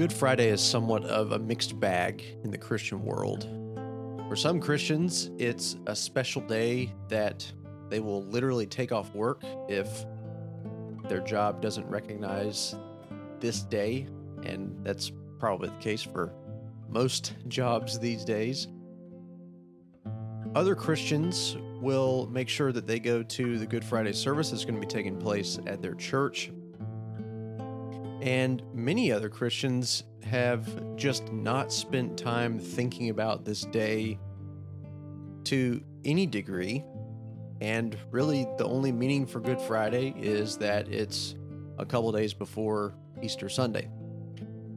Good Friday is somewhat of a mixed bag in the Christian world. For some Christians, it's a special day that they will literally take off work if their job doesn't recognize this day, and that's probably the case for most jobs these days. Other Christians will make sure that they go to the Good Friday service that's going to be taking place at their church. And many other Christians have just not spent time thinking about this day to any degree. And really, the only meaning for Good Friday is that it's a couple days before Easter Sunday.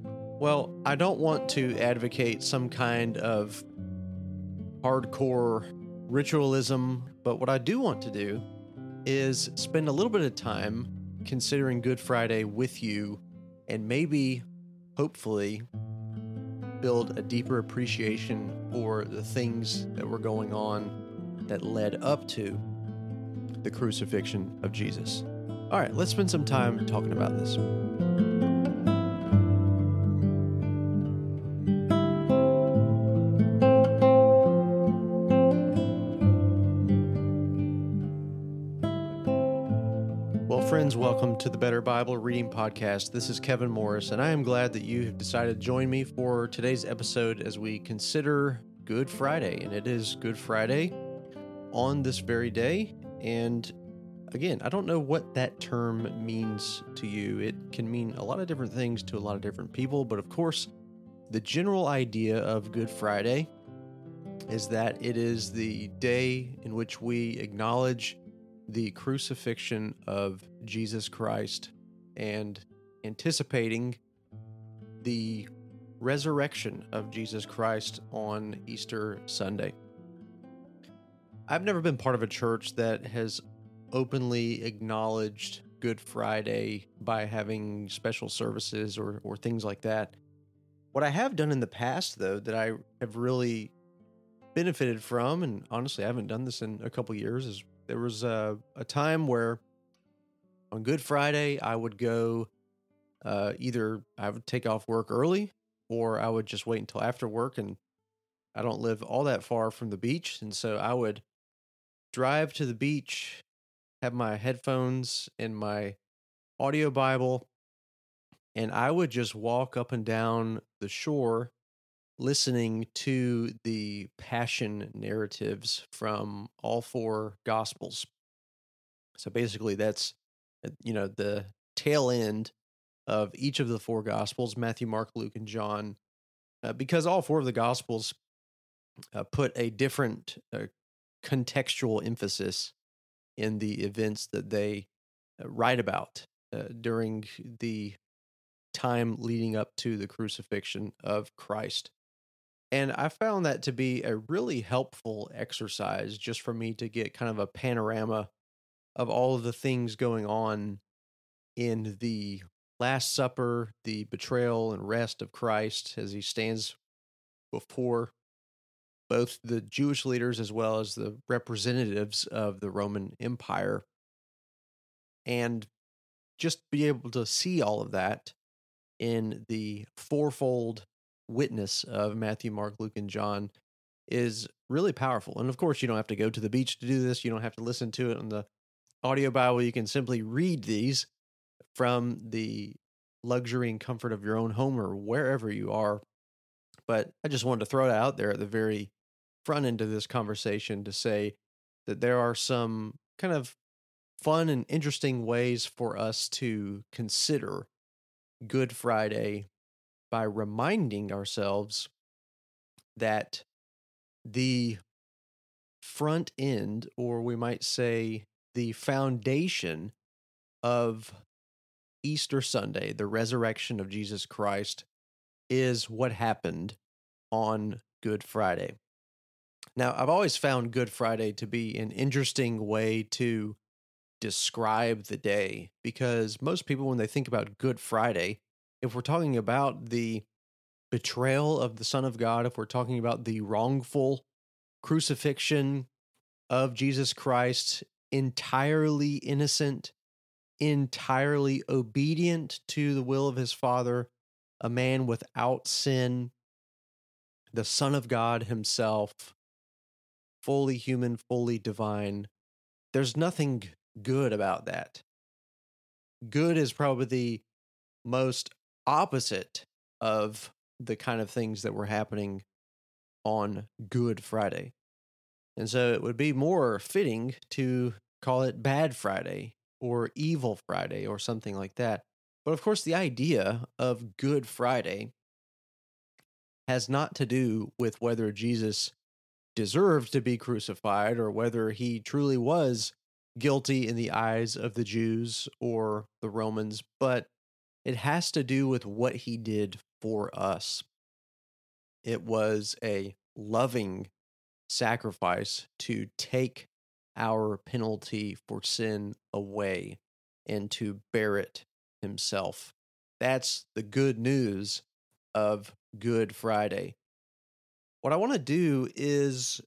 Well, I don't want to advocate some kind of hardcore ritualism, but what I do want to do is spend a little bit of time considering Good Friday with you and maybe, hopefully, build a deeper appreciation for the things that were going on that led up to the crucifixion of Jesus. All right, let's spend some time talking about this. Better Bible Reading Podcast. This is Kevin Morris, and I am glad that you have decided to join me for today's episode as we consider Good Friday. And it is Good Friday on this very day. And again, I don't know what that term means to you. It can mean a lot of different things to a lot of different people, but of course, the general idea of Good Friday is that it is the day in which we acknowledge the crucifixion of Jesus Christ and anticipating the resurrection of Jesus Christ on Easter Sunday. I've never been part of a church that has openly acknowledged Good Friday by having special services or, or things like that. What I have done in the past, though, that I have really benefited from, and honestly, I haven't done this in a couple years, is there was a, a time where on Good Friday, I would go uh, either I would take off work early or I would just wait until after work. And I don't live all that far from the beach. And so I would drive to the beach, have my headphones and my audio Bible, and I would just walk up and down the shore listening to the passion narratives from all four gospels. So basically that's you know the tail end of each of the four gospels Matthew, Mark, Luke and John uh, because all four of the gospels uh, put a different uh, contextual emphasis in the events that they uh, write about uh, during the time leading up to the crucifixion of Christ. And I found that to be a really helpful exercise just for me to get kind of a panorama of all of the things going on in the Last Supper, the betrayal and rest of Christ as he stands before both the Jewish leaders as well as the representatives of the Roman Empire. And just be able to see all of that in the fourfold witness of Matthew, Mark, Luke, and John is really powerful. And of course, you don't have to go to the beach to do this. You don't have to listen to it on the audio Bible. You can simply read these from the luxury and comfort of your own home or wherever you are. But I just wanted to throw it out there at the very front end of this conversation to say that there are some kind of fun and interesting ways for us to consider Good Friday by reminding ourselves that the front end, or we might say the foundation of Easter Sunday, the resurrection of Jesus Christ, is what happened on Good Friday. Now, I've always found Good Friday to be an interesting way to describe the day because most people, when they think about Good Friday, if we're talking about the betrayal of the Son of God, if we're talking about the wrongful crucifixion of Jesus Christ, entirely innocent, entirely obedient to the will of his Father, a man without sin, the Son of God Himself, fully human, fully divine. There's nothing good about that. Good is probably the most opposite of the kind of things that were happening on Good Friday. And so it would be more fitting to call it Bad Friday or Evil Friday or something like that. But of course, the idea of Good Friday has not to do with whether Jesus deserved to be crucified or whether he truly was guilty in the eyes of the Jews or the Romans, but it has to do with what he did for us. It was a loving sacrifice to take our penalty for sin away and to bear it himself. That's the good news of Good Friday. What I want to do is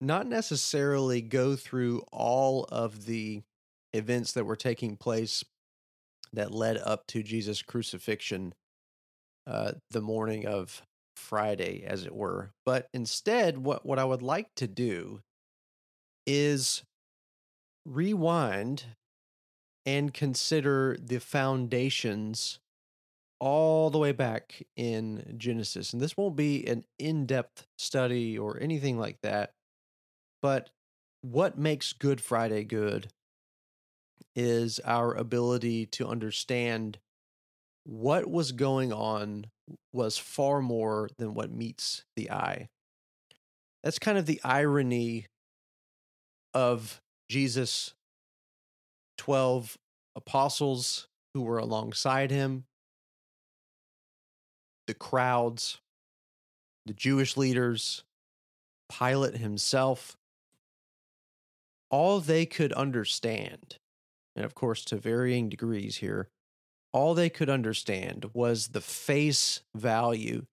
not necessarily go through all of the events that were taking place that led up to Jesus' crucifixion uh, the morning of Friday, as it were. But instead, what, what I would like to do is rewind and consider the foundations all the way back in Genesis. And this won't be an in depth study or anything like that. But what makes Good Friday good is our ability to understand what was going on was far more than what meets the eye. That's kind of the irony of Jesus' 12 apostles who were alongside him, the crowds, the Jewish leaders, Pilate himself. All they could understand, and of course to varying degrees here, all they could understand was the face value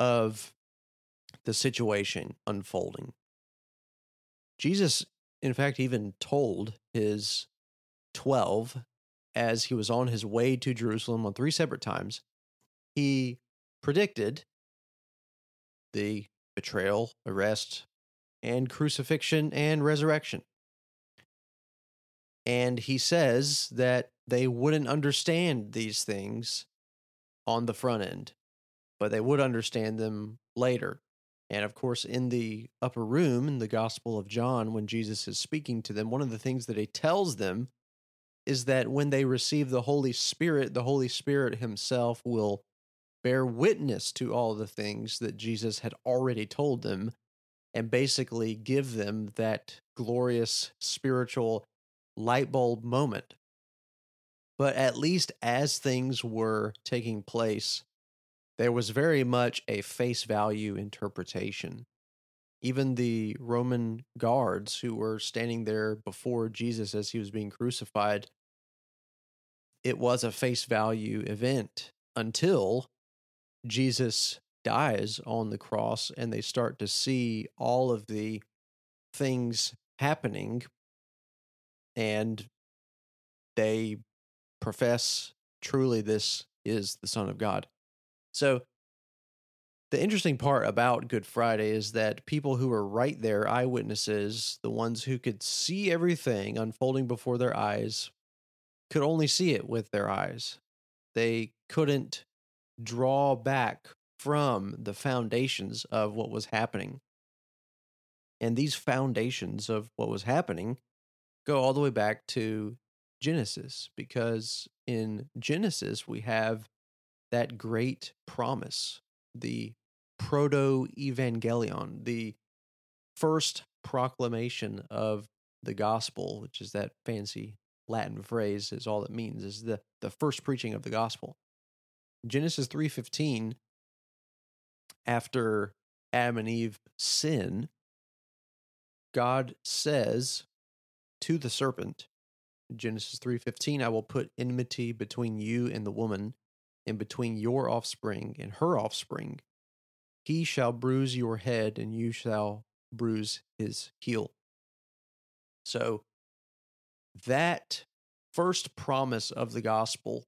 of the situation unfolding. Jesus, in fact, even told his 12 as he was on his way to Jerusalem on three separate times, he predicted the betrayal, arrest, and crucifixion and resurrection. And he says that they wouldn't understand these things on the front end, but they would understand them later. And of course, in the upper room in the Gospel of John, when Jesus is speaking to them, one of the things that he tells them is that when they receive the Holy Spirit, the Holy Spirit himself will bear witness to all the things that Jesus had already told them and basically give them that glorious spiritual light bulb moment. But at least as things were taking place, there was very much a face value interpretation. Even the Roman guards who were standing there before Jesus as he was being crucified, it was a face value event until Jesus dies on the cross and they start to see all of the things happening and they profess truly this is the Son of God. So, the interesting part about Good Friday is that people who were right there, eyewitnesses, the ones who could see everything unfolding before their eyes, could only see it with their eyes. They couldn't draw back from the foundations of what was happening. And these foundations of what was happening go all the way back to Genesis because in Genesis we have that great promise, the proto evangelion, the first proclamation of the gospel, which is that fancy Latin phrase is all it means is the the first preaching of the gospel. Genesis 3:15 after Adam and Eve sin, God says to the serpent, Genesis 3:15, I will put enmity between you and the woman, and between your offspring and her offspring. He shall bruise your head, and you shall bruise his heel. So, that first promise of the gospel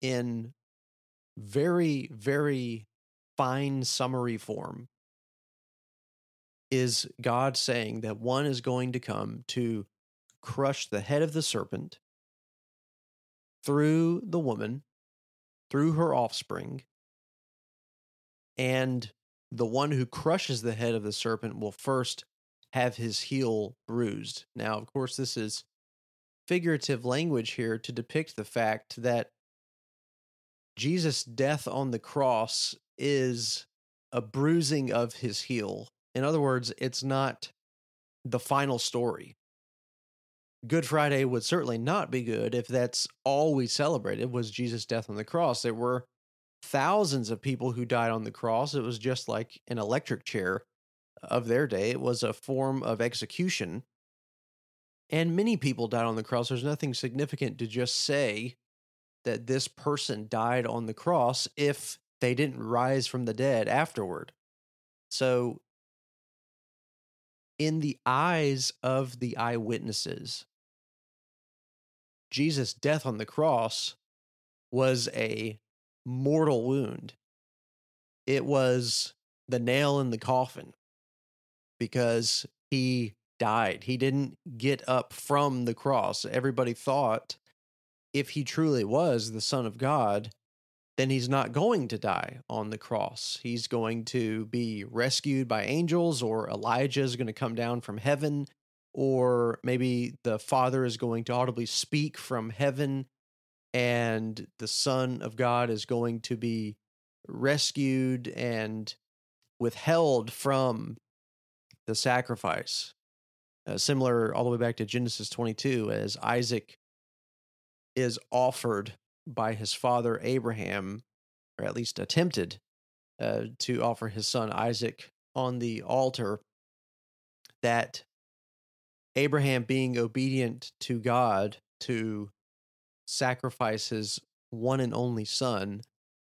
in very, very fine summary form is God saying that one is going to come to crush the head of the serpent through the woman, through her offspring, and the one who crushes the head of the serpent will first have his heel bruised. Now, of course, this is figurative language here to depict the fact that Jesus' death on the cross is a bruising of his heel. In other words, it's not the final story. Good Friday would certainly not be good if that's all we celebrated was Jesus' death on the cross. There were thousands of people who died on the cross. It was just like an electric chair of their day. It was a form of execution. And many people died on the cross. There's nothing significant to just say that this person died on the cross if they didn't rise from the dead afterward. So, in the eyes of the eyewitnesses, Jesus' death on the cross was a mortal wound. It was the nail in the coffin because he died. He didn't get up from the cross. Everybody thought if he truly was the Son of God, then he's not going to die on the cross. He's going to be rescued by angels, or Elijah is going to come down from heaven, or maybe the Father is going to audibly speak from heaven, and the Son of God is going to be rescued and withheld from the sacrifice. Uh, similar all the way back to Genesis 22, as Isaac is offered by his father Abraham, or at least attempted uh, to offer his son Isaac on the altar, that Abraham, being obedient to God to sacrifice his one and only son,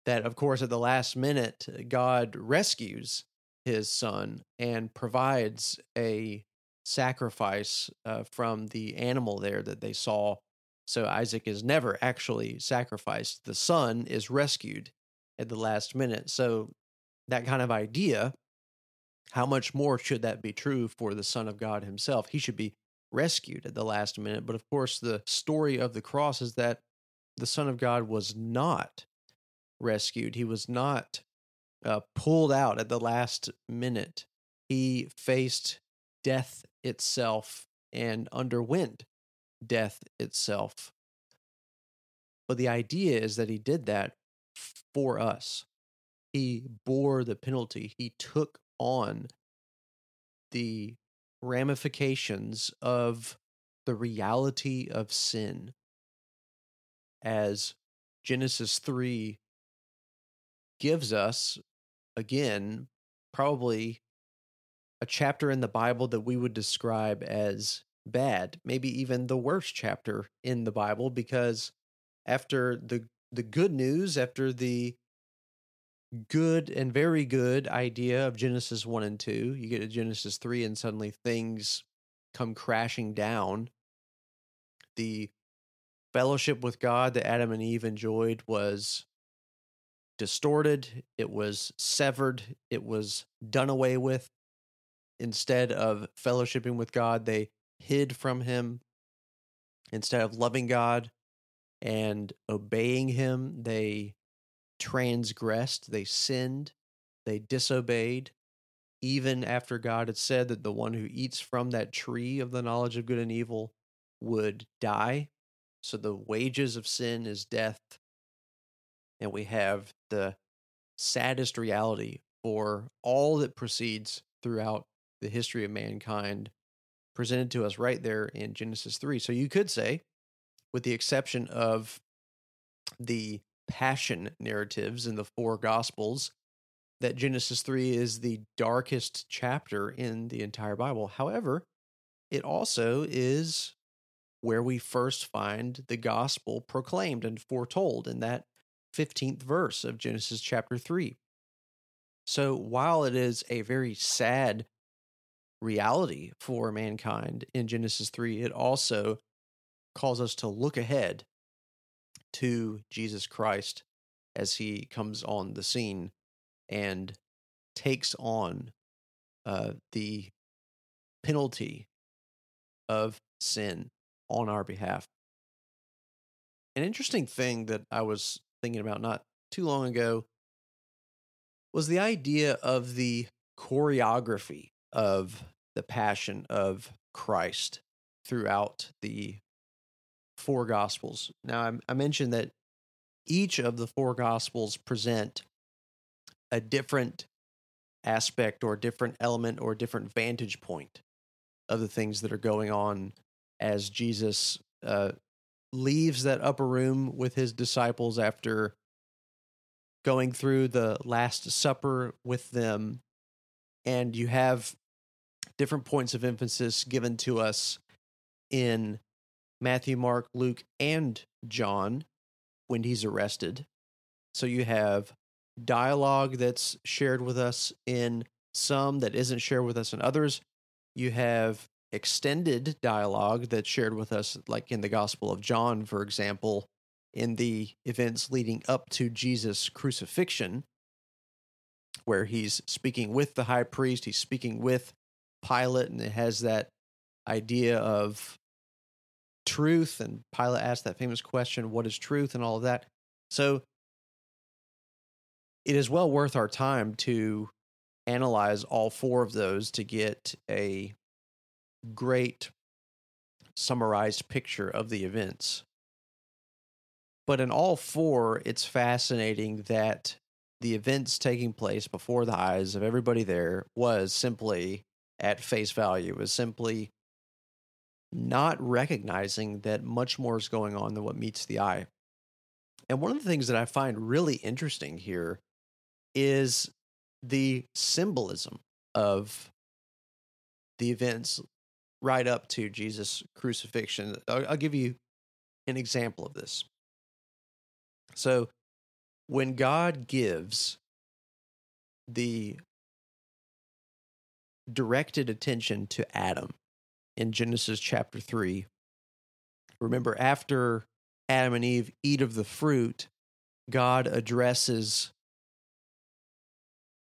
that of course at the last minute, God rescues his son and provides a sacrifice uh, from the animal there that they saw so Isaac is never actually sacrificed. The son is rescued at the last minute. So that kind of idea, how much more should that be true for the Son of God himself? He should be rescued at the last minute. But of course, the story of the cross is that the Son of God was not rescued. He was not uh, pulled out at the last minute. He faced death itself and underwent death itself. But the idea is that he did that for us. He bore the penalty, he took on the ramifications of the reality of sin. As Genesis 3 gives us, again, probably a chapter in the Bible that we would describe as bad, maybe even the worst chapter in the Bible because after the the good news, after the good and very good idea of Genesis 1 and 2, you get to Genesis 3 and suddenly things come crashing down. The fellowship with God that Adam and Eve enjoyed was distorted, it was severed, it was done away with. Instead of fellowshipping with God, they hid from him. Instead of loving God and obeying him, they transgressed, they sinned, they disobeyed. Even after God had said that the one who eats from that tree of the knowledge of good and evil would die. So the wages of sin is death. And we have the saddest reality for all that proceeds throughout the history of mankind presented to us right there in Genesis 3. So you could say, with the exception of the passion narratives in the four gospels, that Genesis 3 is the darkest chapter in the entire Bible. However, it also is where we first find the gospel proclaimed and foretold in that 15th verse of Genesis chapter 3. So while it is a very sad reality for mankind in Genesis 3, it also calls us to look ahead to Jesus Christ as he comes on the scene and takes on uh, the penalty of sin on our behalf. An interesting thing that I was thinking about not too long ago was the idea of the choreography of the passion of Christ throughout the four gospels. Now, I, I mentioned that each of the four gospels present a different aspect or different element or different vantage point of the things that are going on as Jesus uh, leaves that upper room with his disciples after going through the Last Supper with them. And you have different points of emphasis given to us in Matthew, Mark, Luke, and John when he's arrested. So you have dialogue that's shared with us in some that isn't shared with us in others. You have extended dialogue that's shared with us, like in the Gospel of John, for example, in the events leading up to Jesus' crucifixion, where he's speaking with the high priest, he's speaking with Pilate, and it has that idea of truth. And Pilate asked that famous question, What is truth? and all of that. So it is well worth our time to analyze all four of those to get a great summarized picture of the events. But in all four, it's fascinating that the events taking place before the eyes of everybody there was simply at face value, was simply not recognizing that much more is going on than what meets the eye. And one of the things that I find really interesting here is the symbolism of the events right up to Jesus' crucifixion. I'll, give you an example of this. So, when God gives the directed attention to Adam in Genesis chapter 3, remember, after Adam and Eve eat of the fruit, God addresses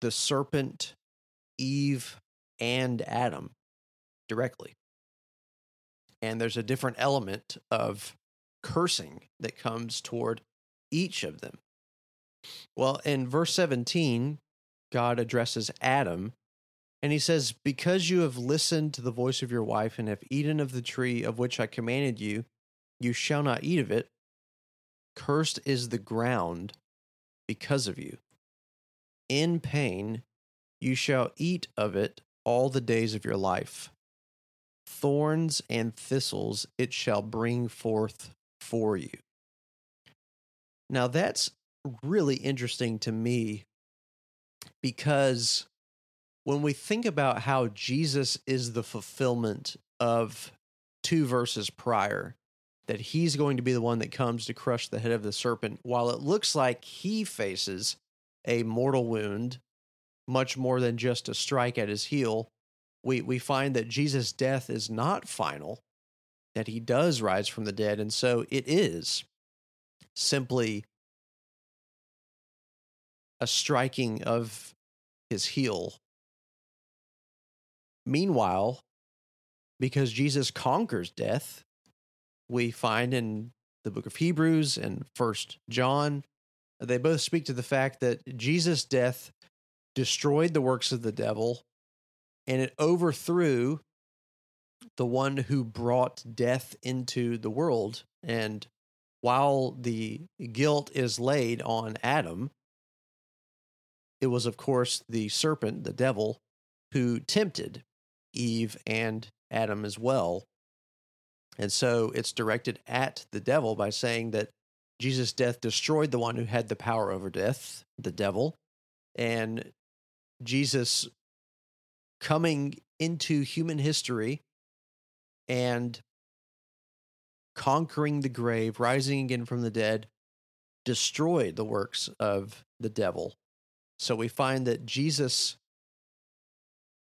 the serpent, Eve, and Adam directly. And there's a different element of cursing that comes toward each of them. Well, in verse 17, God addresses Adam and he says, Because you have listened to the voice of your wife and have eaten of the tree of which I commanded you, you shall not eat of it. Cursed is the ground because of you in pain you shall eat of it all the days of your life. Thorns and thistles it shall bring forth for you. Now, that's really interesting to me because when we think about how Jesus is the fulfillment of two verses prior, that he's going to be the one that comes to crush the head of the serpent, while it looks like he faces a mortal wound, much more than just a strike at his heel, we, we find that Jesus' death is not final, that he does rise from the dead. And so it is simply a striking of his heel. Meanwhile, because Jesus conquers death, we find in the book of Hebrews and First John they both speak to the fact that Jesus' death destroyed the works of the devil and it overthrew the one who brought death into the world. And while the guilt is laid on Adam, it was, of course, the serpent, the devil, who tempted Eve and Adam as well. And so it's directed at the devil by saying that Jesus' death destroyed the one who had the power over death, the devil. And Jesus coming into human history and conquering the grave, rising again from the dead, destroyed the works of the devil. So we find that Jesus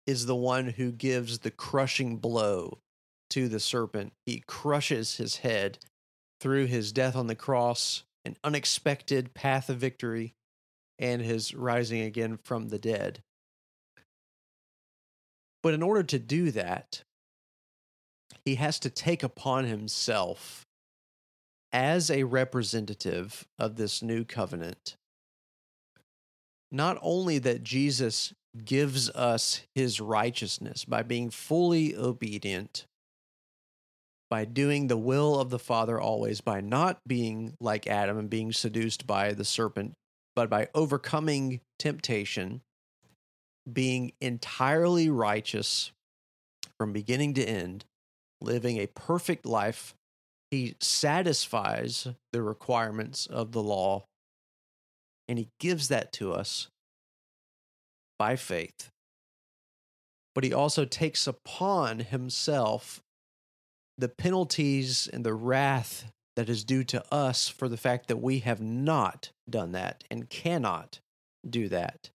is the one who gives the crushing blow to the serpent. He crushes his head through his death on the cross an unexpected path of victory and his rising again from the dead. But in order to do that, he has to take upon himself as a representative of this new covenant not only that Jesus gives us his righteousness by being fully obedient, by doing the will of the Father always, by not being like Adam and being seduced by the serpent, but by overcoming temptation, being entirely righteous from beginning to end, living a perfect life. He satisfies the requirements of the law and he gives that to us by faith. But he also takes upon himself the penalties and the wrath that is due to us for the fact that we have not done that and cannot do that.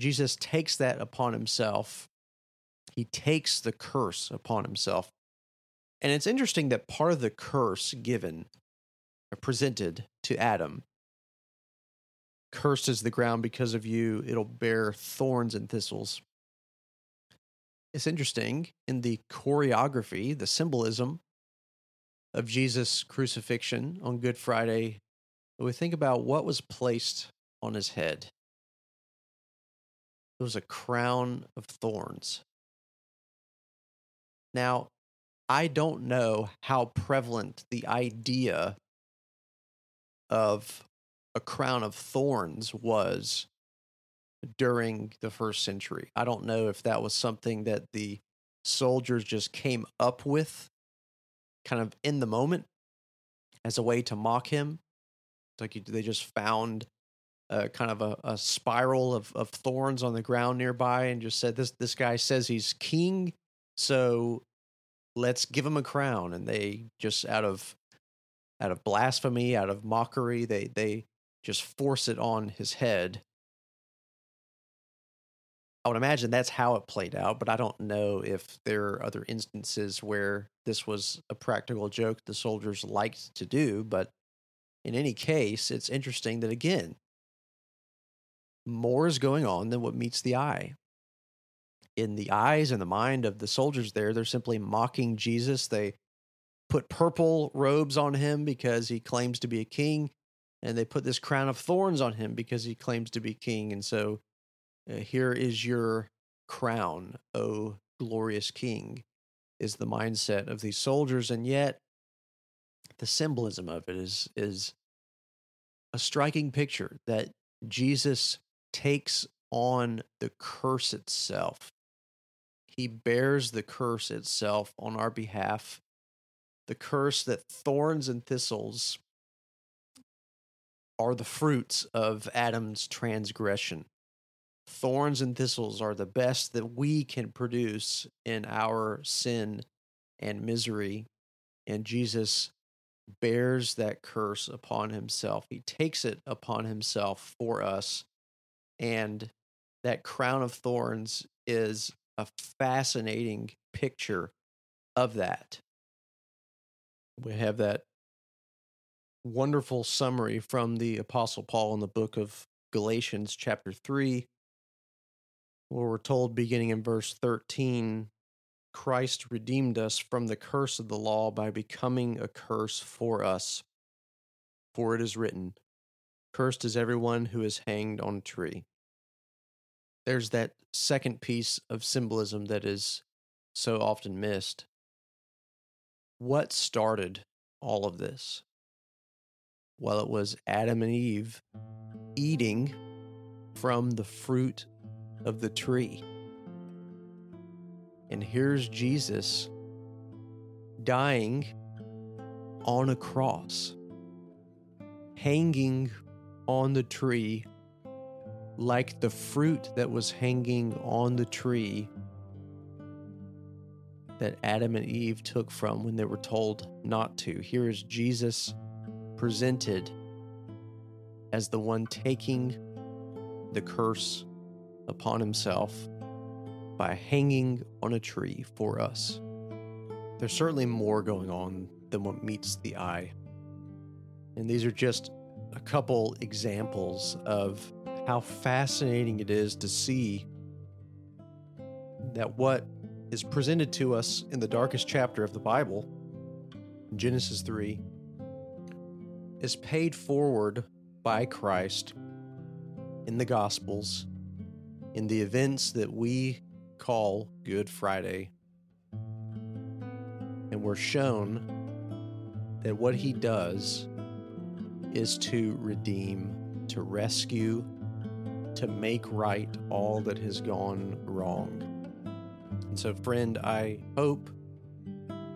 Jesus takes that upon himself. He takes the curse upon himself. And it's interesting that part of the curse given presented to Adam Cursed is the ground because of you, it'll bear thorns and thistles. It's interesting in the choreography, the symbolism of Jesus' crucifixion on Good Friday, we think about what was placed on his head. It was a crown of thorns. Now, I don't know how prevalent the idea of a crown of thorns was during the first century. I don't know if that was something that the soldiers just came up with kind of in the moment as a way to mock him. It's Like they just found a, kind of a, a spiral of, of thorns on the ground nearby and just said, this, this guy says he's king. So let's give him a crown. And they just out of out of blasphemy, out of mockery, they they just force it on his head. I would imagine that's how it played out, but I don't know if there are other instances where this was a practical joke the soldiers liked to do. But in any case, it's interesting that again, more is going on than what meets the eye. In the eyes and the mind of the soldiers there, they're simply mocking Jesus. They put purple robes on him because he claims to be a king and they put this crown of thorns on him because he claims to be king. And so uh, here is your crown, O glorious king, is the mindset of these soldiers. And yet, the symbolism of it is, is a striking picture that Jesus takes on the curse itself. He bears the curse itself on our behalf, the curse that thorns and thistles are the fruits of Adam's transgression. Thorns and thistles are the best that we can produce in our sin and misery. And Jesus bears that curse upon himself. He takes it upon himself for us. And that crown of thorns is a fascinating picture of that. We have that wonderful summary from the Apostle Paul in the book of Galatians, chapter 3, where we're told, beginning in verse 13, Christ redeemed us from the curse of the law by becoming a curse for us. For it is written, Cursed is everyone who is hanged on a tree. There's that second piece of symbolism that is so often missed. What started all of this? Well, it was Adam and Eve eating from the fruit of the tree. And here's Jesus dying on a cross, hanging on the tree like the fruit that was hanging on the tree that Adam and Eve took from when they were told not to. Here is Jesus presented as the one taking the curse upon himself by hanging on a tree for us. There's certainly more going on than what meets the eye. And these are just a couple examples of how fascinating it is to see that what is presented to us in the darkest chapter of the Bible, Genesis 3, is paid forward by Christ in the Gospels in the events that we call Good Friday. And we're shown that what he does is to redeem, to rescue, to make right all that has gone wrong. And so, friend, I hope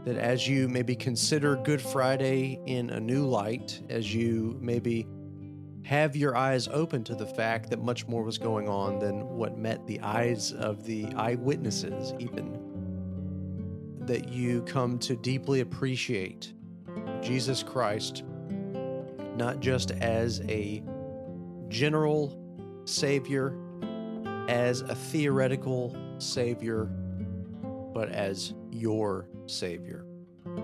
that as you maybe consider Good Friday in a new light, as you maybe have your eyes open to the fact that much more was going on than what met the eyes of the eyewitnesses, even. That you come to deeply appreciate Jesus Christ, not just as a general Savior, as a theoretical Savior, but as your Savior.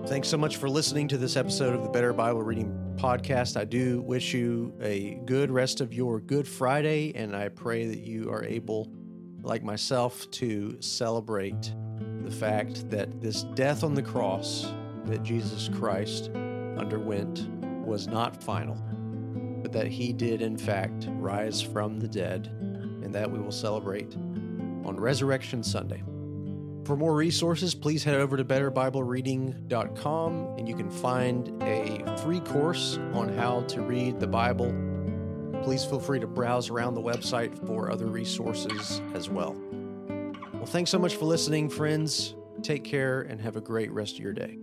Thanks so much for listening to this episode of the Better Bible Reading Podcast. I do wish you a good rest of your Good Friday, and I pray that you are able, like myself, to celebrate the fact that this death on the cross that Jesus Christ underwent was not final, but that he did, in fact, rise from the dead, and that we will celebrate on Resurrection Sunday. For more resources, please head over to betterbiblereading.com and you can find a free course on how to read the Bible. Please feel free to browse around the website for other resources as well. Well, thanks so much for listening, friends. Take care and have a great rest of your day.